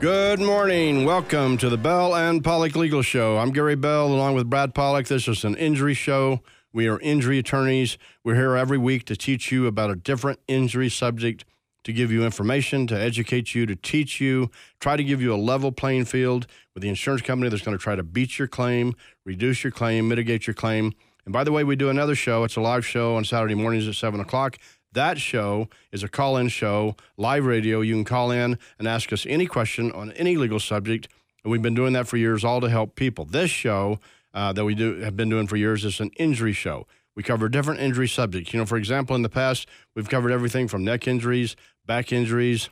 Good morning. Welcome to the Bell and Pollock Legal Show. I'm Gary Bell along with Brad Pollock. This is an injury show. We are injury attorneys. We're here every week to teach you about a different injury subject, to give you information, to educate you, to teach you, try to give you a level playing field with the insurance company that's going to try to beat your claim, reduce your claim, mitigate your claim. And by the way, we do another show. It's a live show on Saturday mornings at 7 o'clock. That show is a call in show, live radio. You can call in and ask us any question on any legal subject. And we've been doing that for years, all to help people. This show uh, that we do have been doing for years is an injury show. We cover different injury subjects. You know, for example, in the past, we've covered everything from neck injuries, back injuries,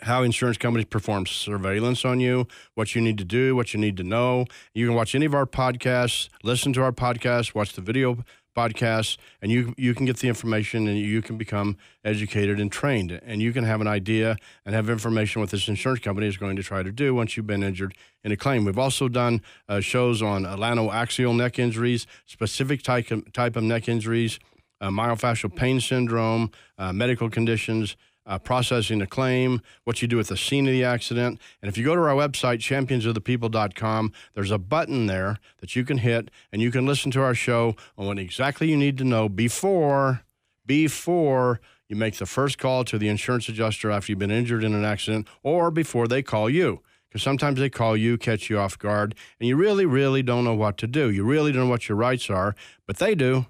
how insurance companies perform surveillance on you, what you need to do, what you need to know. You can watch any of our podcasts, listen to our podcasts, watch the video podcasts, and you you can get the information and you can become educated and trained, and you can have an idea and have information what this insurance company is going to try to do once you've been injured in a claim. We've also done uh, shows on atlantoaxial neck injuries, specific type of, type of neck injuries, uh, myofascial pain syndrome, uh, medical conditions uh, processing a claim, what you do at the scene of the accident. And if you go to our website, championsofthepeople.com, there's a button there that you can hit and you can listen to our show on what exactly you need to know before, before you make the first call to the insurance adjuster after you've been injured in an accident or before they call you. Because sometimes they call you, catch you off guard, and you really, really don't know what to do. You really don't know what your rights are, but they do.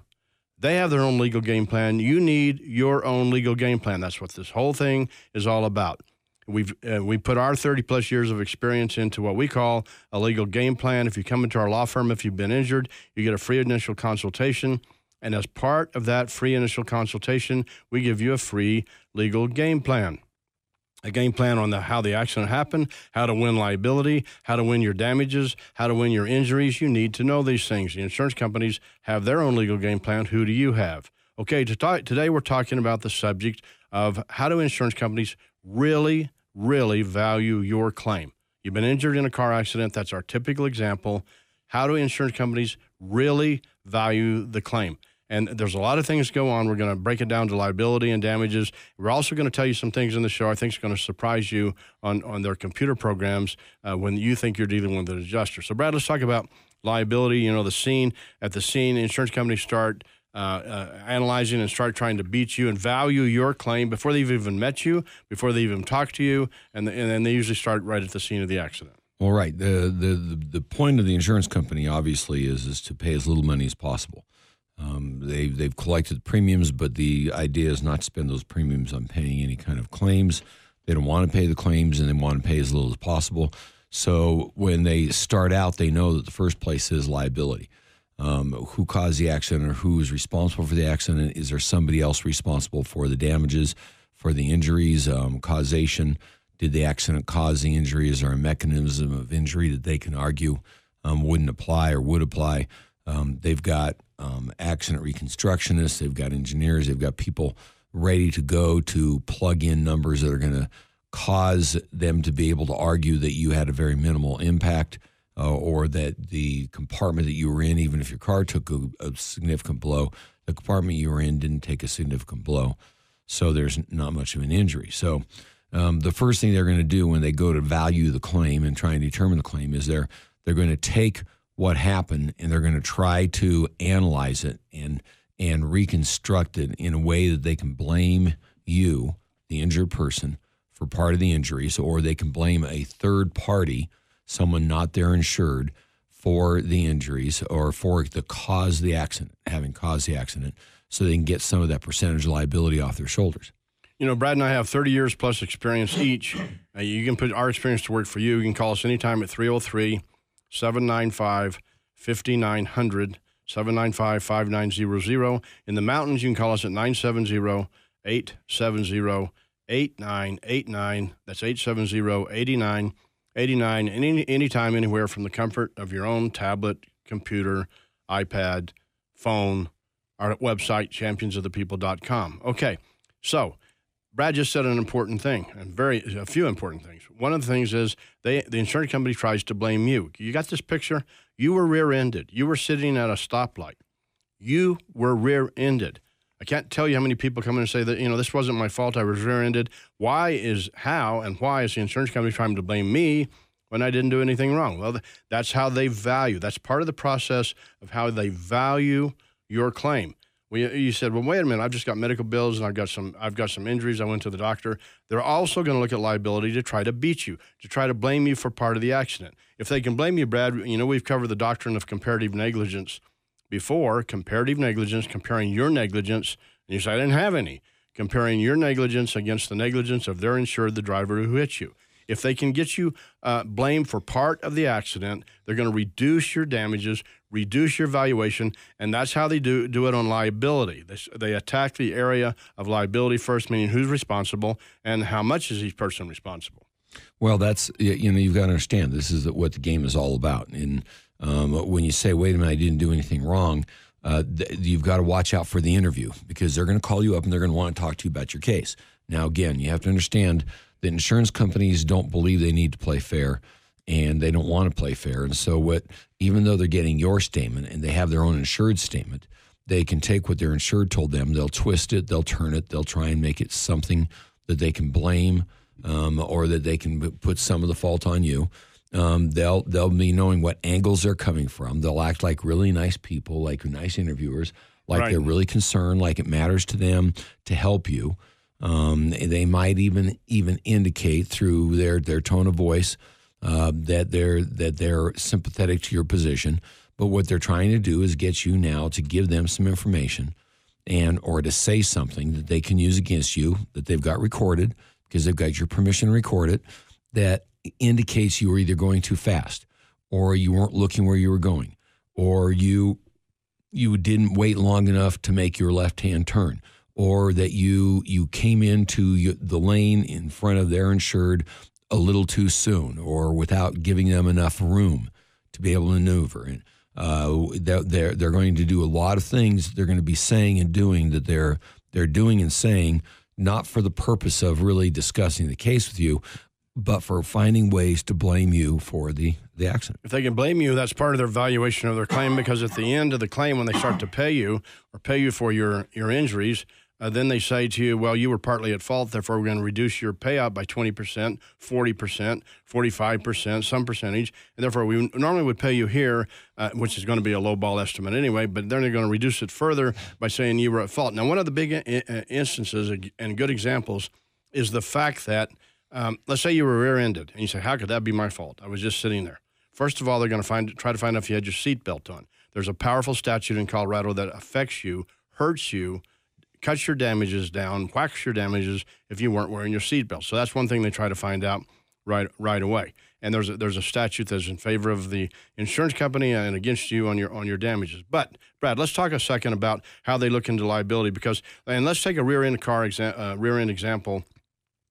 They have their own legal game plan. You need your own legal game plan. That's what this whole thing is all about. We've uh, we put our 30 plus years of experience into what we call a legal game plan. If you come into our law firm, if you've been injured, you get a free initial consultation. And as part of that free initial consultation, we give you a free legal game plan a game plan on the, how the accident happened, how to win liability, how to win your damages, how to win your injuries. You need to know these things. The insurance companies have their own legal game plan. Who do you have? Okay, to talk, today we're talking about the subject of how do insurance companies really, really value your claim. You've been injured in a car accident. That's our typical example. How do insurance companies really value the claim? And there's a lot of things go on. We're going to break it down to liability and damages. We're also going to tell you some things in the show I think is going to surprise you on, on their computer programs uh, when you think you're dealing with an adjuster. So, Brad, let's talk about liability. You know, the scene at the scene, insurance companies start uh, uh, analyzing and start trying to beat you and value your claim before they've even met you, before they even talk to you, and, the, and then they usually start right at the scene of the accident. Well, right. The, the the the point of the insurance company obviously is is to pay as little money as possible. Um, they, they've collected premiums, but the idea is not to spend those premiums on paying any kind of claims. They don't want to pay the claims and they want to pay as little as possible. So when they start out, they know that the first place is liability. Um, who caused the accident or who is responsible for the accident? Is there somebody else responsible for the damages, for the injuries, um, causation? Did the accident cause the injury? Is there a mechanism of injury that they can argue um, wouldn't apply or would apply? Um, they've got um, accident reconstructionists, they've got engineers, they've got people ready to go to plug in numbers that are going to cause them to be able to argue that you had a very minimal impact uh, or that the compartment that you were in, even if your car took a, a, significant blow, the compartment you were in didn't take a significant blow. So there's not much of an injury. So um, the first thing they're going to do when they go to value the claim and try and determine the claim is they're they're going to take what happened and they're going to try to analyze it and and reconstruct it in a way that they can blame you the injured person for part of the injuries or they can blame a third party someone not their insured for the injuries or for the cause of the accident having caused the accident so they can get some of that percentage of liability off their shoulders you know, Brad and I have 30 years plus experience each. Uh, you can put our experience to work for you. You can call us anytime at 303 795 5900. 795 5900. In the mountains, you can call us at 970 870 8989. That's 870 8989. Any, anytime, anywhere from the comfort of your own tablet, computer, iPad, phone, our website, championsofthepeople.com. Okay, so Brad just said an important thing, and very a few important things. One of the things is they the insurance company tries to blame you. You got this picture? You were rear-ended. You were sitting at a stoplight. You were rear-ended. I can't tell you how many people come in and say that, you know, this wasn't my fault. I was rear ended. Why is, how and why is the insurance company trying to blame me when I didn't do anything wrong? Well, that's how they value. That's part of the process of how they value your claim. We, you said, well, wait a minute. I've just got medical bills and I've got some. I've got some injuries. I went to the doctor. They're also going to look at liability to try to beat you, to try to blame you for part of the accident. If they can blame you, Brad, you know we've covered the doctrine of comparative negligence before. Comparative negligence, comparing your negligence, and you say I didn't have any. Comparing your negligence against the negligence of their insured, the driver who hit you. If they can get you uh, blamed for part of the accident, they're going to reduce your damages, reduce your valuation, and that's how they do, do it on liability. They, they attack the area of liability first, meaning who's responsible and how much is each person responsible. Well, that's you know you've got to understand this is what the game is all about. And um, when you say, "Wait a minute, I didn't do anything wrong," uh, you've got to watch out for the interview because they're going to call you up and they're going to want to talk to you about your case. Now, again, you have to understand the insurance companies don't believe they need to play fair and they don't want to play fair. And so, what even though they're getting your statement and they have their own insured statement, they can take what their insured told them, they'll twist it, they'll turn it, they'll try and make it something that they can blame um, or that they can put some of the fault on you. Um, they'll they'll be knowing what angles they're coming from. They'll act like really nice people, like nice interviewers, like right. they're really concerned, like it matters to them to help you. Um, they might even even indicate through their their tone of voice uh, that they're that they're sympathetic to your position. But what they're trying to do is get you now to give them some information and or to say something that they can use against you that they've got recorded because they've got your permission to record it that indicates you were either going too fast or you weren't looking where you were going or you you didn't wait long enough to make your left hand turn or that you you came into the lane in front of their insured a little too soon or without giving them enough room to be able to maneuver. And uh, they're they're going to do a lot of things. They're going to be saying and doing that they're they're doing and saying not for the purpose of really discussing the case with you, but for finding ways to blame you for the, the accident. If they can blame you, that's part of their valuation of their claim because at the end of the claim, when they start to pay you or pay you for your, your injuries, uh, then they say to you, well, you were partly at fault, therefore we're going to reduce your payout by 20%, 40%, 45%, some percentage. And therefore, we normally would pay you here, uh, which is going to be a low ball estimate anyway, but then they're going to reduce it further by saying you were at fault. Now, one of the big I- uh, instances and good examples is the fact that, um, let's say you were rear ended, and you say, how could that be my fault? I was just sitting there. First of all, they're going to find try to find out if you had your seatbelt on. There's a powerful statute in Colorado that affects you, hurts you, cuts your damages down, whacks your damages if you weren't wearing your seatbelt. So that's one thing they try to find out right right away. And there's a, there's a statute that's in favor of the insurance company and against you on your on your damages. But Brad, let's talk a second about how they look into liability because and let's take a rear end car exa- uh, rear end example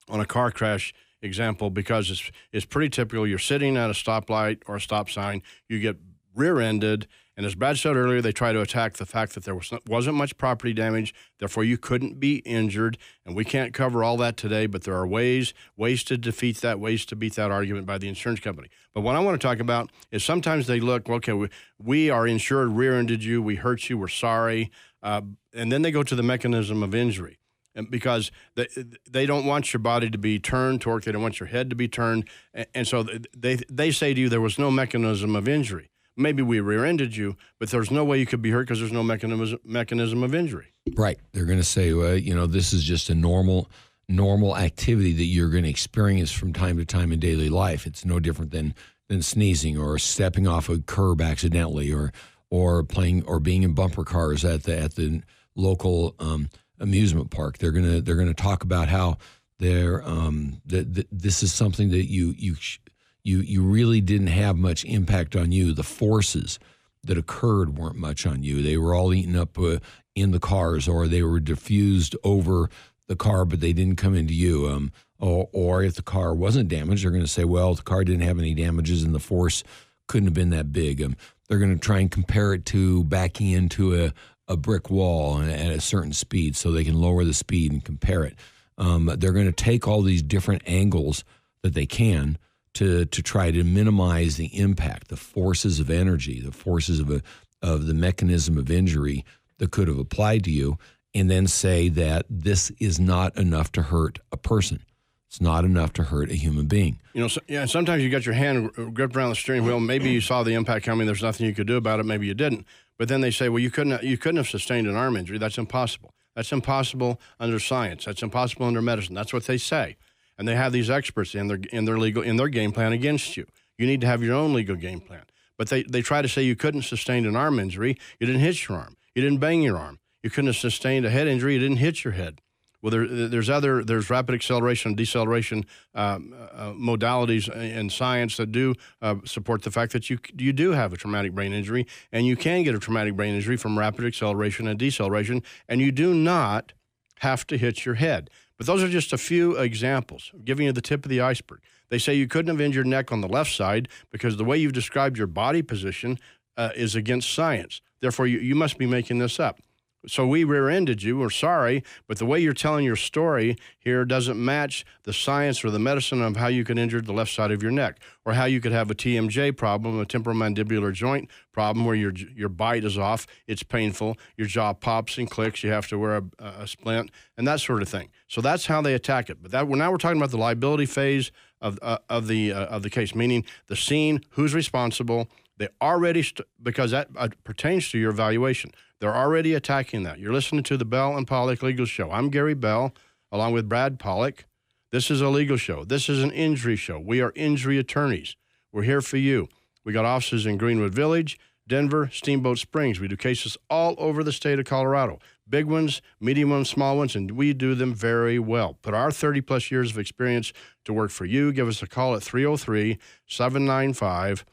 on a car crash example because it's it's pretty typical. You're sitting at a stoplight or a stop sign, you get rear ended and as Brad said earlier, they try to attack the fact that there was, wasn't much property damage, therefore you couldn't be injured. And we can't cover all that today, but there are ways ways to defeat that, ways to beat that argument by the insurance company. But what I want to talk about is sometimes they look, okay, we, we are insured, rear-ended you, we hurt you, we're sorry, uh, and then they go to the mechanism of injury And because they, they don't want your body to be turned, torque. They don't want your head to be turned, and so they they say to you there was no mechanism of injury maybe we rear-ended you, but there's no way you could be hurt because there's no mechanism mechanism of injury. Right. They're going to say, well, you know, this is just a normal normal activity that you're going to experience from time to time in daily life. It's no different than than sneezing or stepping off a curb accidentally or or playing or being in bumper cars at the at the local um, amusement park. They're gonna they're gonna talk about how they're um, that this is something that you you sh- you you really didn't have much impact on you. The forces that occurred weren't much on you. They were all eaten up uh, in the cars, or they were diffused over the car, but they didn't come into you. Um, or, or if the car wasn't damaged, they're going to say, well, the car didn't have any damages, and the force couldn't have been that big. Um, they're going to try and compare it to backing into a, a brick wall at a certain speed, so they can lower the speed and compare it. Um, they're going to take all these different angles that they can to to try to minimize the impact, the forces of energy, the forces of a, of the mechanism of injury that could have applied to you, and then say that this is not enough to hurt a person. It's not enough to hurt a human being. You know, so, yeah. Sometimes you got your hand gripped around the steering wheel. Maybe you saw the impact coming. There's nothing you could do about it. Maybe you didn't. But then they say, well, you couldn't. You couldn't have sustained an arm injury. That's impossible. That's impossible under science. That's impossible under medicine. That's what they say. And they have these experts in their in their legal in their game plan against you. You need to have your own legal game plan. But they, they try to say you couldn't sustain an arm injury. You didn't hit your arm. You didn't bang your arm. You couldn't have sustained a head injury. You didn't hit your head. Well, there, there's other there's rapid acceleration and deceleration um, uh, modalities in science that do uh, support the fact that you you do have a traumatic brain injury and you can get a traumatic brain injury from rapid acceleration and deceleration, and you do not have to hit your head. But those are just a few examples, giving you the tip of the iceberg. They say you couldn't have injured neck on the left side because the way you've described your body position uh, is against science. Therefore, you, you must be making this up. So we rear-ended you. We're sorry, but the way you're telling your story here doesn't match the science or the medicine of how you could injure the left side of your neck, or how you could have a TMJ problem, a temporomandibular joint problem, where your your bite is off, it's painful, your jaw pops and clicks, you have to wear a, a splint, and that sort of thing. So that's how they attack it. But that now we're talking about the liability phase of uh, of the uh, of the case, meaning the scene, who's responsible. They already st- because that uh, pertains to your evaluation. They're already attacking that. You're listening to the Bell and Pollock Legal Show. I'm Gary Bell, along with Brad Pollock. This is a legal show. This is an injury show. We are injury attorneys. We're here for you. We got offices in Greenwood Village, Denver, Steamboat Springs. We do cases all over the state of Colorado. Big ones, medium ones, small ones, and we do them very well. Put our 30 plus years of experience to work for you. Give us a call at 303 795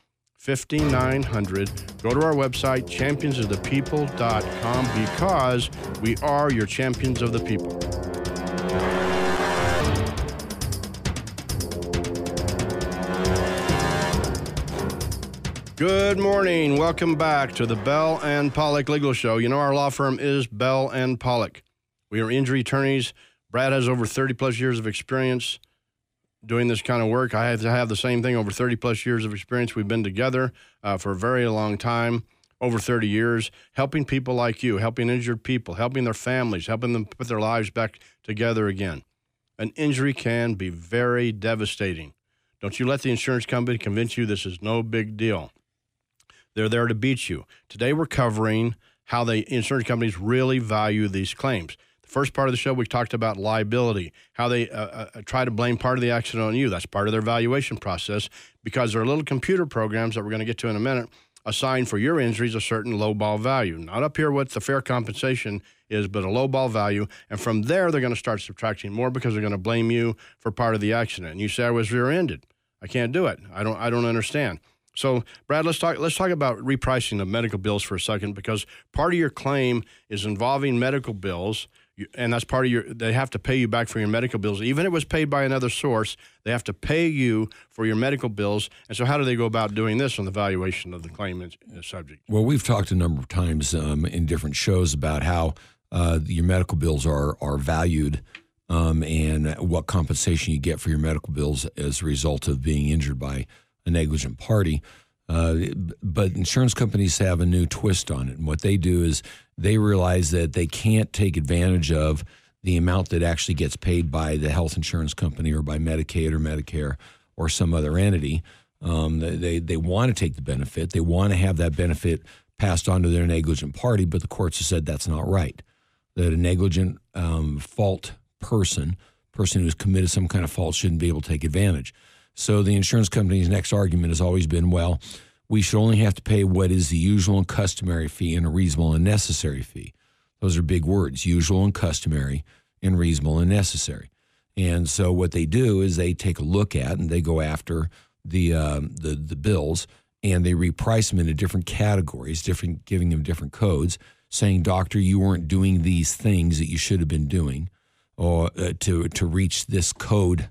5900. Go to our website, championsofthepeople.com, because we are your champions of the people. Good morning. Welcome back to the Bell and Pollock Legal Show. You know, our law firm is Bell and Pollock. We are injury attorneys. Brad has over 30 plus years of experience doing this kind of work. I have to have the same thing over 30 plus years of experience. We've been together uh, for a very long time, over 30 years, helping people like you, helping injured people, helping their families, helping them put their lives back together again. An injury can be very devastating. Don't you let the insurance company convince you this is no big deal. They're there to beat you. Today, we're covering how the insurance companies really value these claims. First part of the show, we talked about liability, how they uh, uh, uh, try to blame part of the accident on you. That's part of their valuation process because there are little computer programs that we're going to get to in a minute assign for your injuries a certain low ball value. Not up here what the fair compensation is, but a low ball value. And from there, they're going to start subtracting more because they're going to blame you for part of the accident. And you say, I was rear ended. I can't do it. I don't, I don't understand. So, Brad, let's talk. Let's talk about repricing the medical bills for a second, because part of your claim is involving medical bills and that's part of your they have to pay you back for your medical bills. Even if it was paid by another source they have to pay you for your medical bills. And so how do they go about doing this on the valuation of the claimant uh, subject? Well we've talked a number of times um, in different shows about how uh, your medical bills are are valued um, and what compensation you get for your medical bills as a result of being injured by a negligent party uh, but insurance companies have a new twist on it. And what they do is they realize that they can't take advantage of the amount that actually gets paid by the health insurance company or by Medicaid or Medicare or some other entity. Um, they, they want to take the benefit. They want to have that benefit passed on to their negligent party, but the courts have said that's not right. That a negligent um, fault person, person who's committed some kind of fault, shouldn't be able to take advantage. So the insurance company's next argument has always been, well, we should only have to pay what is the usual and customary fee and a reasonable and necessary fee. Those are big words, usual and customary and reasonable and necessary. And so what they do is they take a look at and they go after the uh, the the bills and they reprice them into different categories, different giving them different codes, saying, "Doctor, you weren't doing these things that you should have been doing, or uh, to to reach this code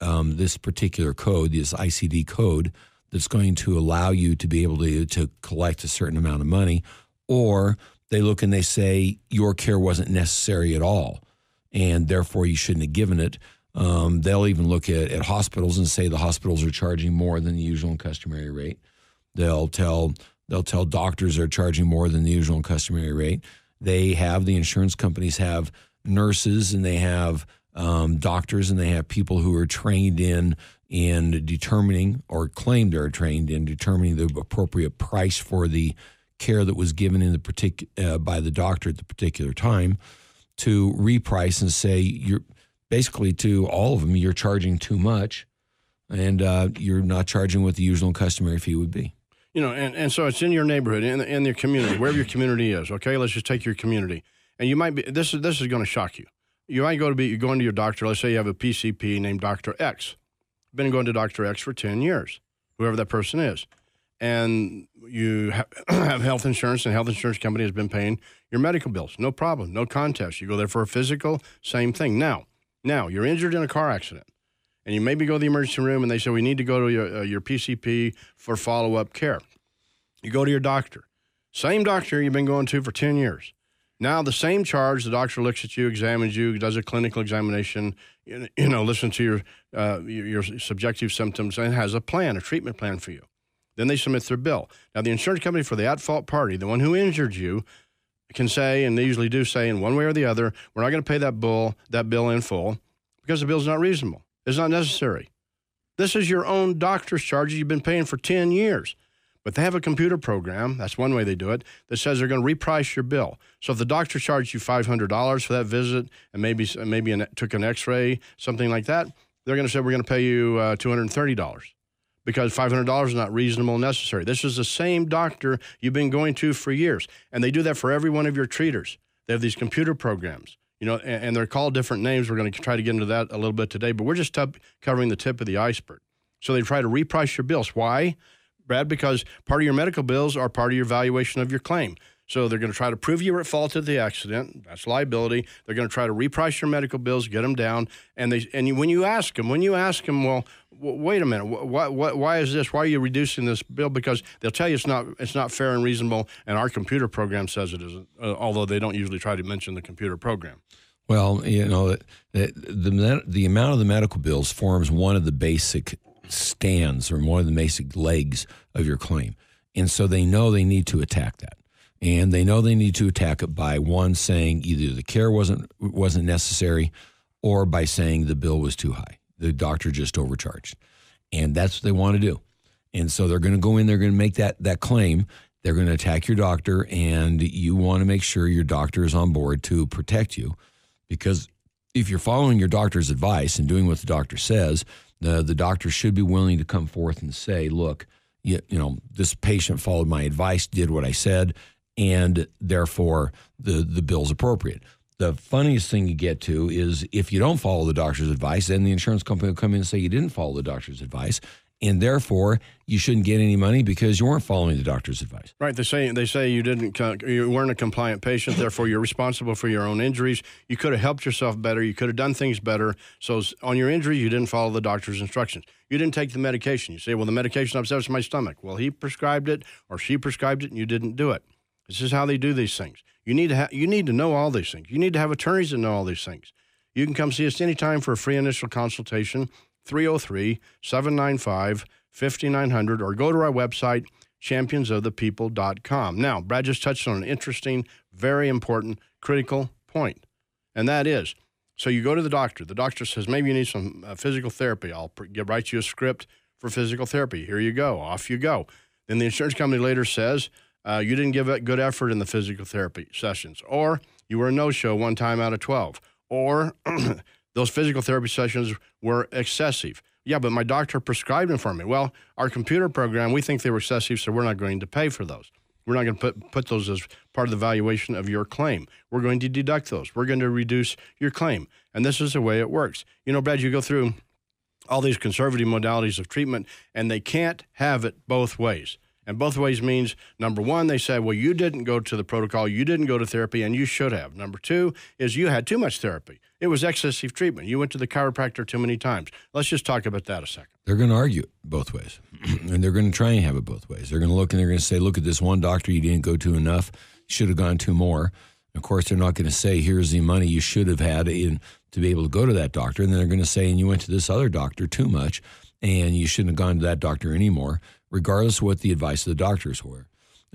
um, this particular code, this ICD code, that's going to allow you to be able to, to collect a certain amount of money, or they look and they say your care wasn't necessary at all, and therefore you shouldn't have given it. Um, they'll even look at, at hospitals and say the hospitals are charging more than the usual and customary rate. They'll tell they'll tell doctors are charging more than the usual and customary rate. They have the insurance companies have nurses and they have um, doctors and they have people who are trained in in determining or claim they're trained in determining the appropriate price for the care that was given in the particular uh, by the doctor at the particular time to reprice and say you're basically to all of them you're charging too much and uh, you're not charging what the usual customary fee would be. You know and, and so it's in your neighborhood in, in your community wherever your community is okay? Let's just take your community. And you might be this is this is going to shock you you might go to be you're going to your doctor let's say you have a pcp named dr x. Been going to dr x for 10 years whoever that person is. And you ha- have health insurance and health insurance company has been paying your medical bills. No problem no contest. You go there for a physical same thing. Now now you're injured in a car accident and you maybe go to the emergency room and they say we need to go to your, uh, your pcp for follow-up care. You go to your doctor. Same doctor you've been going to for 10 years now the same charge the doctor looks at you examines you does a clinical examination you know listens to your, uh, your, your subjective symptoms and has a plan a treatment plan for you then they submit their bill. Now, the insurance company for the at fault party, the one who injured you, can say, and they usually do say in one way or the other, we're not going to pay that bill, that bill in full because the bill's not reasonable. It's not necessary. This is your own doctor's charges you've been paying for 10 years. But they have a computer program, that's one way they do it, that says they're going to reprice your bill. So if the doctor charged you $500 for that visit and maybe, maybe an, took an x ray, something like that, they're going to say, we're going to pay you uh, $230 because $500 is not reasonable and necessary. This is the same doctor you've been going to for years. And they do that for every one of your treaters. They have these computer programs, you know, and, they're called different names. We're going to try to get into that a little bit today, but we're just t- covering the tip of the iceberg. So they try to reprice your bills. Why? Brad, because part of your medical bills are part of your valuation of your claim. So they're going to try to prove you were at fault of the accident. That's liability. They're going to try to reprice your medical bills, get them down, and they and when you ask them, when you ask them, well, wait a minute, why, why, why is this? Why are you reducing this bill? Because they'll tell you it's not it's not fair and reasonable, and our computer program says it isn't. Uh, although they don't usually try to mention the computer program. Well, you know, the, the the amount of the medical bills forms one of the basic stands or one of the basic legs of your claim, and so they know they need to attack that. And they know they need to attack it by one saying either the care wasn't wasn't necessary or by saying the bill was too high. The doctor just overcharged. And that's what they want to do. And so they're going to go in they're going to make that that claim. They're going to attack your doctor and you want to make sure your doctor is on board to protect you because if you're following your doctor's advice and doing what the doctor says the, the doctor should be willing to come forth and say look you, you know this patient followed my advice did what i said and therefore the the bill's appropriate. The funniest thing you get to is if you don't follow the doctor's advice, then the insurance company will come in and say you didn't follow the doctor's advice, and therefore you shouldn't get any money because you weren't following the doctor's advice. Right. They say they say you didn't you weren't a compliant patient, therefore you're responsible for your own injuries. You could have helped yourself better. You could have done things better. So on your injury, you didn't follow the doctor's instructions. You didn't take the medication. You say, well, the medication upsets my stomach. Well, he prescribed it or she prescribed it, and you didn't do it. This is how they do these things. You need to ha- you need to know all these things. You need to have attorneys that know all these things. You can come see us anytime for a free initial consultation, 303 795 5900, or go to our website, championsofthepeople.com. Now, Brad just touched on an interesting, very important, critical point, and that is so you go to the doctor. The doctor says, maybe you need some uh, physical therapy. I'll pr- write you a script for physical therapy. Here you go. Off you go. Then the insurance company later says, uh, you didn't give a good effort in the physical therapy sessions, or you were a no show one time out of 12, or those physical therapy sessions were excessive. Yeah, but my doctor prescribed them for me. Well, our computer program, we think they were excessive, so we're not going to pay for those. We're not going to put, put those as part of the valuation of your claim. We're going to deduct those. We're going to reduce your claim. And this is the way it works. You know, Brad, you go through all these conservative modalities of treatment, and they can't have it both ways. And both ways means number one, they say, well, you didn't go to the protocol, you didn't go to therapy, and you should have. Number two is you had too much therapy. It was excessive treatment. You went to the chiropractor too many times. Let's just talk about that a second. They're going to argue both ways, and they're going to try and have it both ways. They're going to look and they're going to say, look at this one doctor you didn't go to enough, should have gone to more. Of course, they're not going to say, here's the money you should have had in, to be able to go to that doctor. And then they're going to say, and you went to this other doctor too much, and you shouldn't have gone to that doctor anymore regardless of what the advice of the doctors were.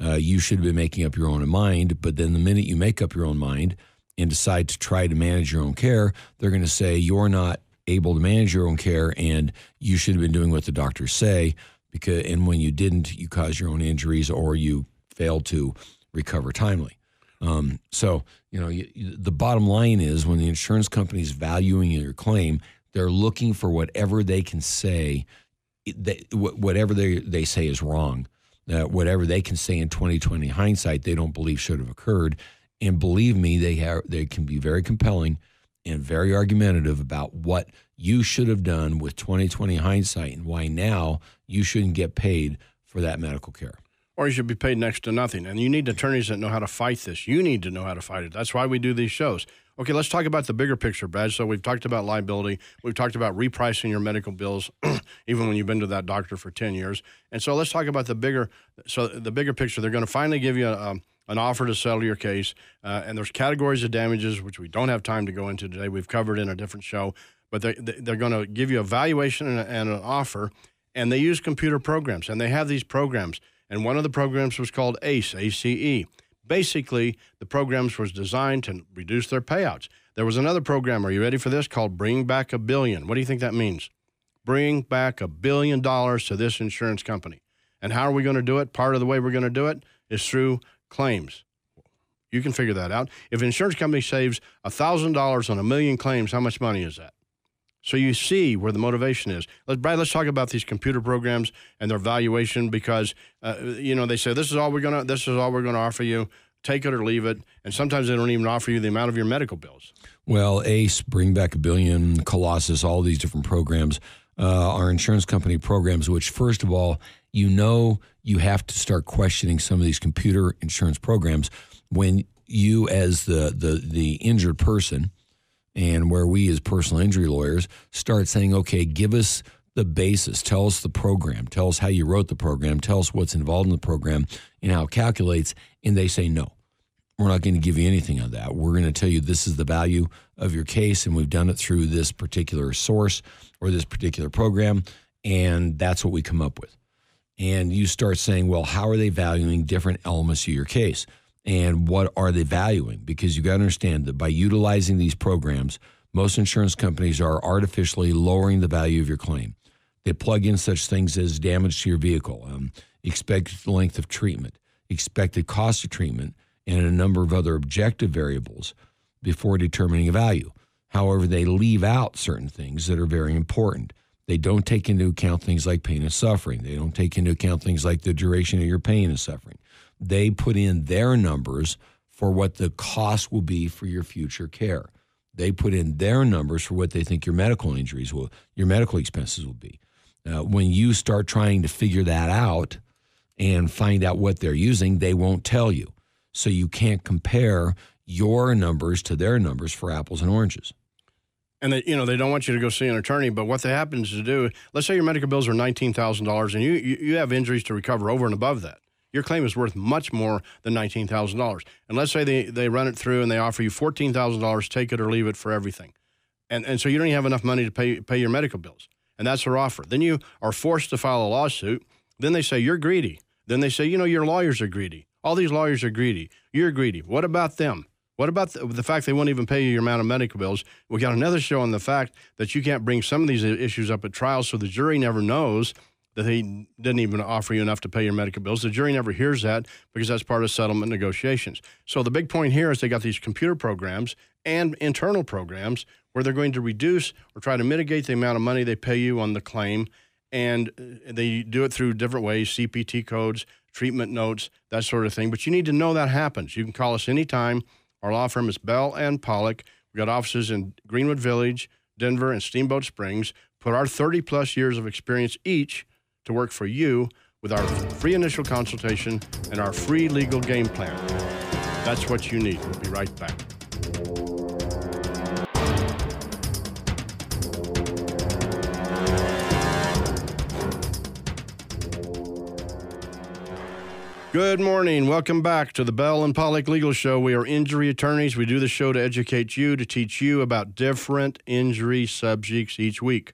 uh, you should been making up your own mind. But then the minute you make up your own mind and decide to try to manage your own care, they're going to say you're not able to manage your own care and you should have been doing what the doctors say because and when you didn't you caused your own injuries or you failed to recover timely um, so you know you, the bottom line is when the insurance company is valuing your claim they're looking for whatever they can say whatever they, they say is wrong uh, whatever they can say in 2020 hindsight they don't believe should have occurred and believe me they have they can be very compelling and very argumentative about what you should have done with 2020 hindsight and why now you shouldn't get paid for that medical care. Or you should be paid next to nothing. And you need attorneys that know how to fight this. You need to know how to fight it. That's why we do these shows. Okay, let's talk about the bigger picture, Brad. So we've talked about liability. We've talked about repricing your medical bills, even when you've been to that doctor for 10 years. And so let's talk about the bigger, so the bigger picture. They're going to finally give you a, an offer to settle your case. Uh, and there's categories of damages, which we don't have time to go into today. We've covered in a different show. But they, they're going to give you a valuation and, a, and an offer. And they use computer programs. And they have these programs. And one of the programs was called ACE, ACE. Basically, the programs was designed to reduce their payouts. There was another program, are you ready for this, called Bring Back a Billion. What do you think that means? Bring back a billion dollars to this insurance company. And how are we going to do it? Part of the way we're going to do it is through claims. You can figure that out. If an insurance company saves $1,000 on a million claims, how much money is that? So you see where the motivation is. Let, Brad, let's talk about these computer programs and their valuation because uh, you know they say this is all we're gonna this is all we're gonna offer you. Take it or leave it, and sometimes they don't even offer you the amount of your medical bills. Well, ACE, Bring Back a Billion, Colossus, all these different programs uh, are insurance company programs, which first of all you know you have to start questioning some of these computer insurance programs when you as the the the injured person and where we as personal injury lawyers start saying okay give us the basis. Tell us the program. Tell us how you wrote the program. Tell us what's involved in the program and how it calculates. And they say no we're not going to give you anything on that. We're going to tell you this is the value of your case and we've done it through this particular source or this particular program and that's what we come up with. And you start saying, well, how are they valuing different elements of your case? And what are they valuing? Because you got to understand that by utilizing these programs, most insurance companies are artificially lowering the value of your claim. They plug in such things as damage to your vehicle, um, expected length of treatment, expected cost of treatment, and a number of other objective variables before determining a value. However, they leave out certain things that are very important. They don't take into account things like pain and suffering. They don't take into account things like the duration of your pain and suffering. They put in their numbers for what the cost will be for your future care. They put in their numbers for what they think your medical injuries will, your medical expenses will be. Uh, when you start trying to figure that out and find out what they're using, they won't tell you. So you can't compare your numbers to their numbers for apples and oranges and they, you know they don't want you to go see an attorney. But what they happen to do, let's say your medical bills are nineteen thousand dollars, and you you have injuries to recover over and above that. Your claim is worth much more than nineteen thousand dollars. And let's say they, they run it through and they offer you fourteen thousand dollars, take it or leave it for everything, and and so you don't even have enough money to pay pay your medical bills, and that's their offer. Then you are forced to file a lawsuit. Then they say you're greedy. Then they say you know your lawyers are greedy. All these lawyers are greedy. You're greedy. What about them? What about the, the, fact they won't even pay you your amount of medical bills? We got another show on the fact that you can't bring some of these issues up at trial, so the jury never knows that he didn't even offer you enough to pay your medical bills. The jury never hears that because that's part of settlement negotiations. So the big point here is they got these computer programs and internal programs where they're going to reduce or try to mitigate the amount of money they pay you on the claim. And uh, they do it through different ways CPT codes, treatment notes, that sort of thing. But you need to know that happens. You can call us anytime. Our law firm is Bell and Pollock. We've got offices in Greenwood Village, Denver, and Steamboat Springs. Put our 30 plus years of experience each to work for you with our free initial consultation and our free legal game plan. That's what you need. We'll be right back. Good morning. Welcome back to the Bell and Pollock Legal Show. We are injury attorneys. We do the show to educate you, to teach you about different injury subjects each week.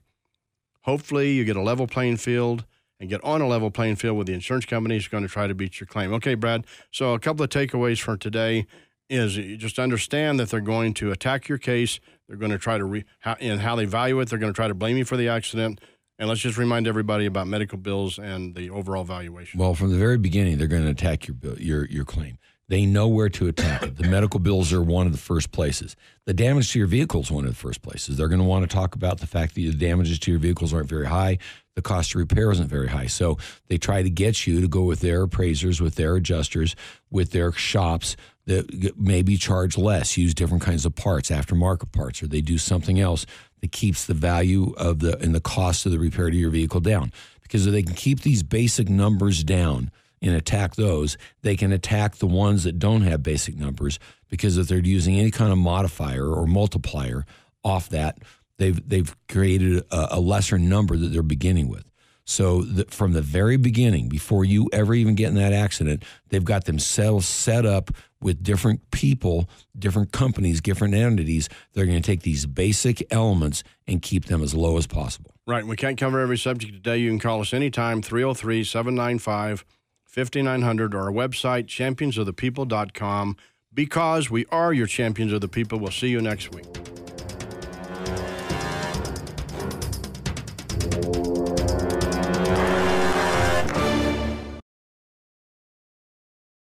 Hopefully, you get a level playing field and get on a level playing field with the insurance company who's going to try to beat your claim. Okay, Brad. So a couple of takeaways for today is just understand that they're going to attack your case. They're going to try to re, how, and how they value it. They're going to try to blame you for the accident. And let's just remind everybody about medical bills and the overall valuation. Well, from the very beginning, they're going to attack your bill, your your claim. They know where to attack it. The medical bills are one of the first places. The damage to your vehicle is one of the first places. They're going to want to talk about the fact that the damages to your vehicles aren't very high. The cost of repair isn't very high. So they try to get you to go with their appraisers, with their adjusters, with their shops that maybe charge less, use different kinds of parts, aftermarket parts, or they do something else that keeps the value of the and the cost of the repair to your vehicle down. Because if they can keep these basic numbers down, and attack those, they can attack the ones that don't have basic numbers because if they're using any kind of modifier or multiplier off that, they've they've created a, a lesser number that they're beginning with. So from the very beginning, before you ever even get in that accident, they've got themselves set up with different people, different companies, different entities. They're going to take these basic elements and keep them as low as possible. Right. We can't cover every subject today. You can call us anytime, 303 795 5900 or our website, championsofthepeople.com. Because we are your champions of the people. We'll see you next week.